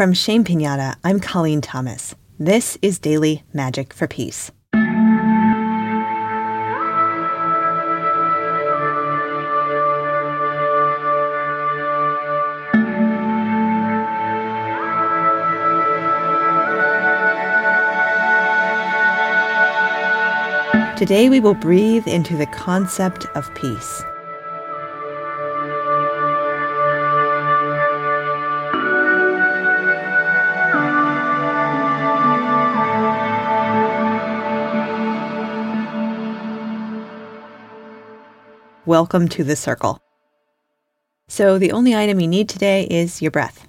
From Shame Pinata, I'm Colleen Thomas. This is Daily Magic for Peace. Today we will breathe into the concept of peace. Welcome to the circle. So, the only item you need today is your breath.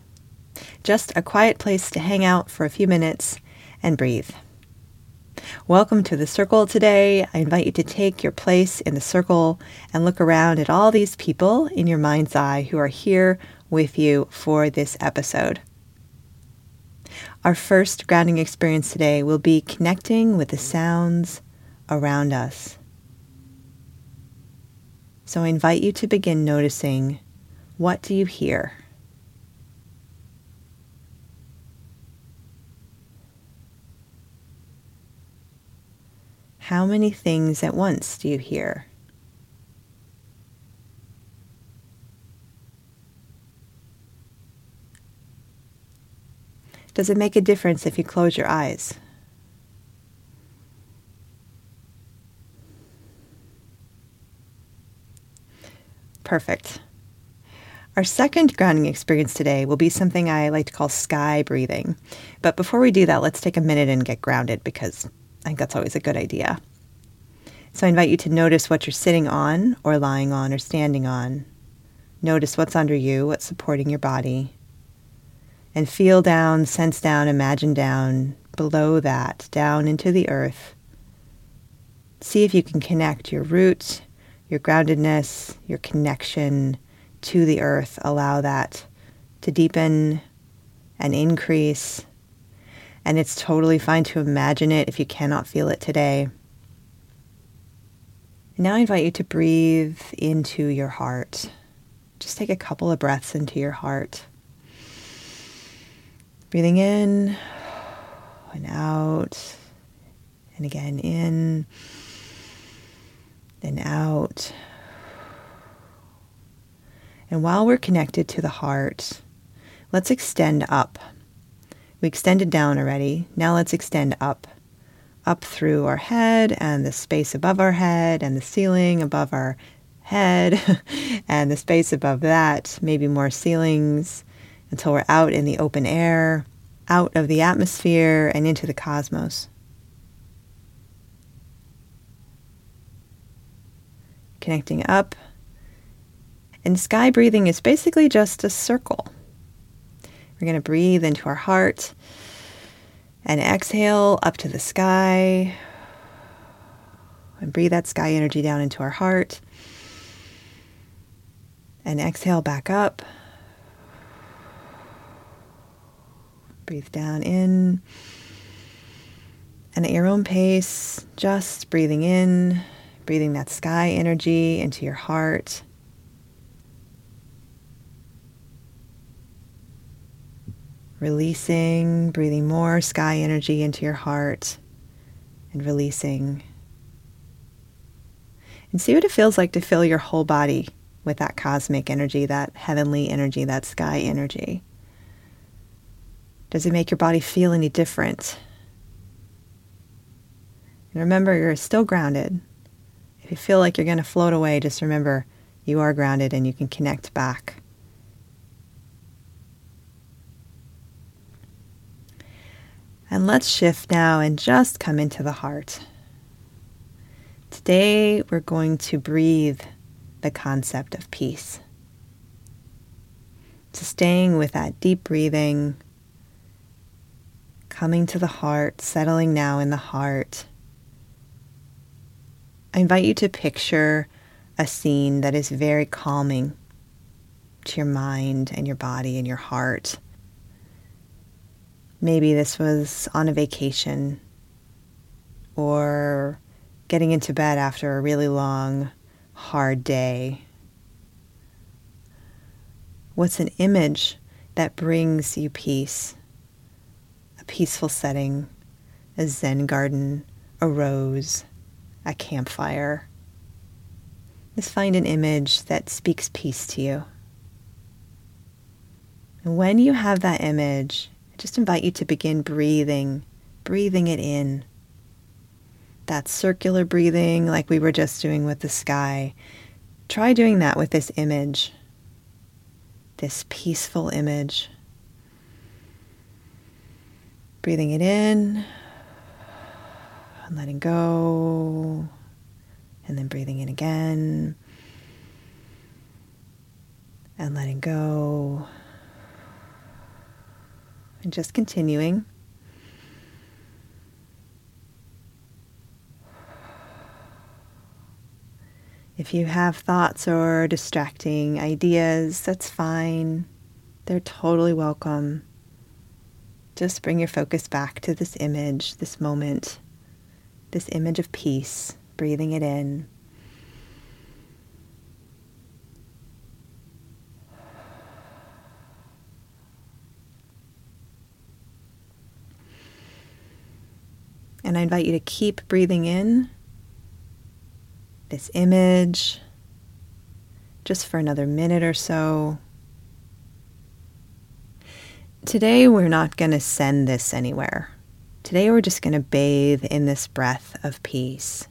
Just a quiet place to hang out for a few minutes and breathe. Welcome to the circle today. I invite you to take your place in the circle and look around at all these people in your mind's eye who are here with you for this episode. Our first grounding experience today will be connecting with the sounds around us. So I invite you to begin noticing what do you hear? How many things at once do you hear? Does it make a difference if you close your eyes? Perfect. Our second grounding experience today will be something I like to call sky breathing. But before we do that, let's take a minute and get grounded because I think that's always a good idea. So I invite you to notice what you're sitting on, or lying on, or standing on. Notice what's under you, what's supporting your body. And feel down, sense down, imagine down below that, down into the earth. See if you can connect your root your groundedness, your connection to the earth, allow that to deepen and increase. And it's totally fine to imagine it if you cannot feel it today. Now I invite you to breathe into your heart. Just take a couple of breaths into your heart. Breathing in and out, and again in then out. And while we're connected to the heart, let's extend up. We extended down already. Now let's extend up. Up through our head and the space above our head and the ceiling above our head and the space above that, maybe more ceilings until we're out in the open air, out of the atmosphere and into the cosmos. Connecting up. And sky breathing is basically just a circle. We're going to breathe into our heart and exhale up to the sky. And breathe that sky energy down into our heart. And exhale back up. Breathe down in. And at your own pace, just breathing in breathing that sky energy into your heart. Releasing, breathing more sky energy into your heart and releasing. And see what it feels like to fill your whole body with that cosmic energy, that heavenly energy, that sky energy. Does it make your body feel any different? And remember, you're still grounded you feel like you're going to float away, just remember you are grounded and you can connect back. And let's shift now and just come into the heart. Today, we're going to breathe the concept of peace. So, staying with that deep breathing, coming to the heart, settling now in the heart. I invite you to picture a scene that is very calming to your mind and your body and your heart. Maybe this was on a vacation or getting into bed after a really long, hard day. What's an image that brings you peace a peaceful setting, a Zen garden, a rose, a campfire. Just find an image that speaks peace to you. And when you have that image, I just invite you to begin breathing, breathing it in. That circular breathing, like we were just doing with the sky. Try doing that with this image, this peaceful image. Breathing it in and letting go, and then breathing in again and letting go, and just continuing. If you have thoughts or distracting ideas, that's fine. They're totally welcome. Just bring your focus back to this image, this moment, this image of peace, breathing it in. And I invite you to keep breathing in this image just for another minute or so. Today, we're not going to send this anywhere. Today, we're just going to bathe in this breath of peace.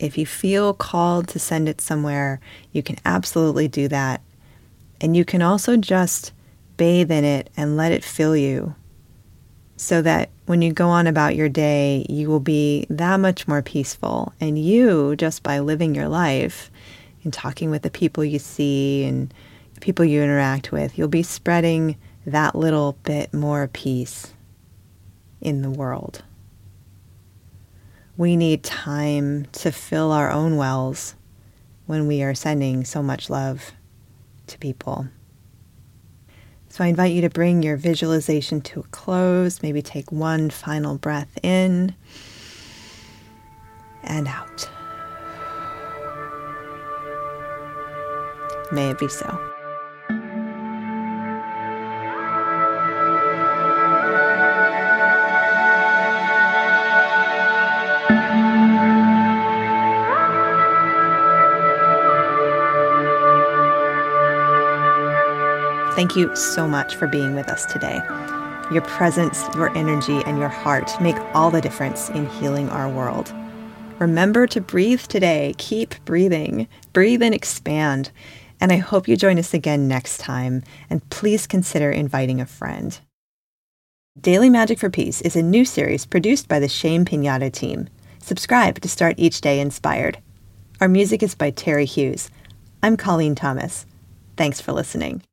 If you feel called to send it somewhere, you can absolutely do that. And you can also just bathe in it and let it fill you so that when you go on about your day, you will be that much more peaceful. And you, just by living your life and talking with the people you see and people you interact with, you'll be spreading that little bit more peace in the world. We need time to fill our own wells when we are sending so much love to people. So I invite you to bring your visualization to a close. Maybe take one final breath in and out. May it be so. Thank you so much for being with us today. Your presence, your energy, and your heart make all the difference in healing our world. Remember to breathe today. Keep breathing. Breathe and expand. And I hope you join us again next time. And please consider inviting a friend. Daily Magic for Peace is a new series produced by the Shame Pinata team. Subscribe to start each day inspired. Our music is by Terry Hughes. I'm Colleen Thomas. Thanks for listening.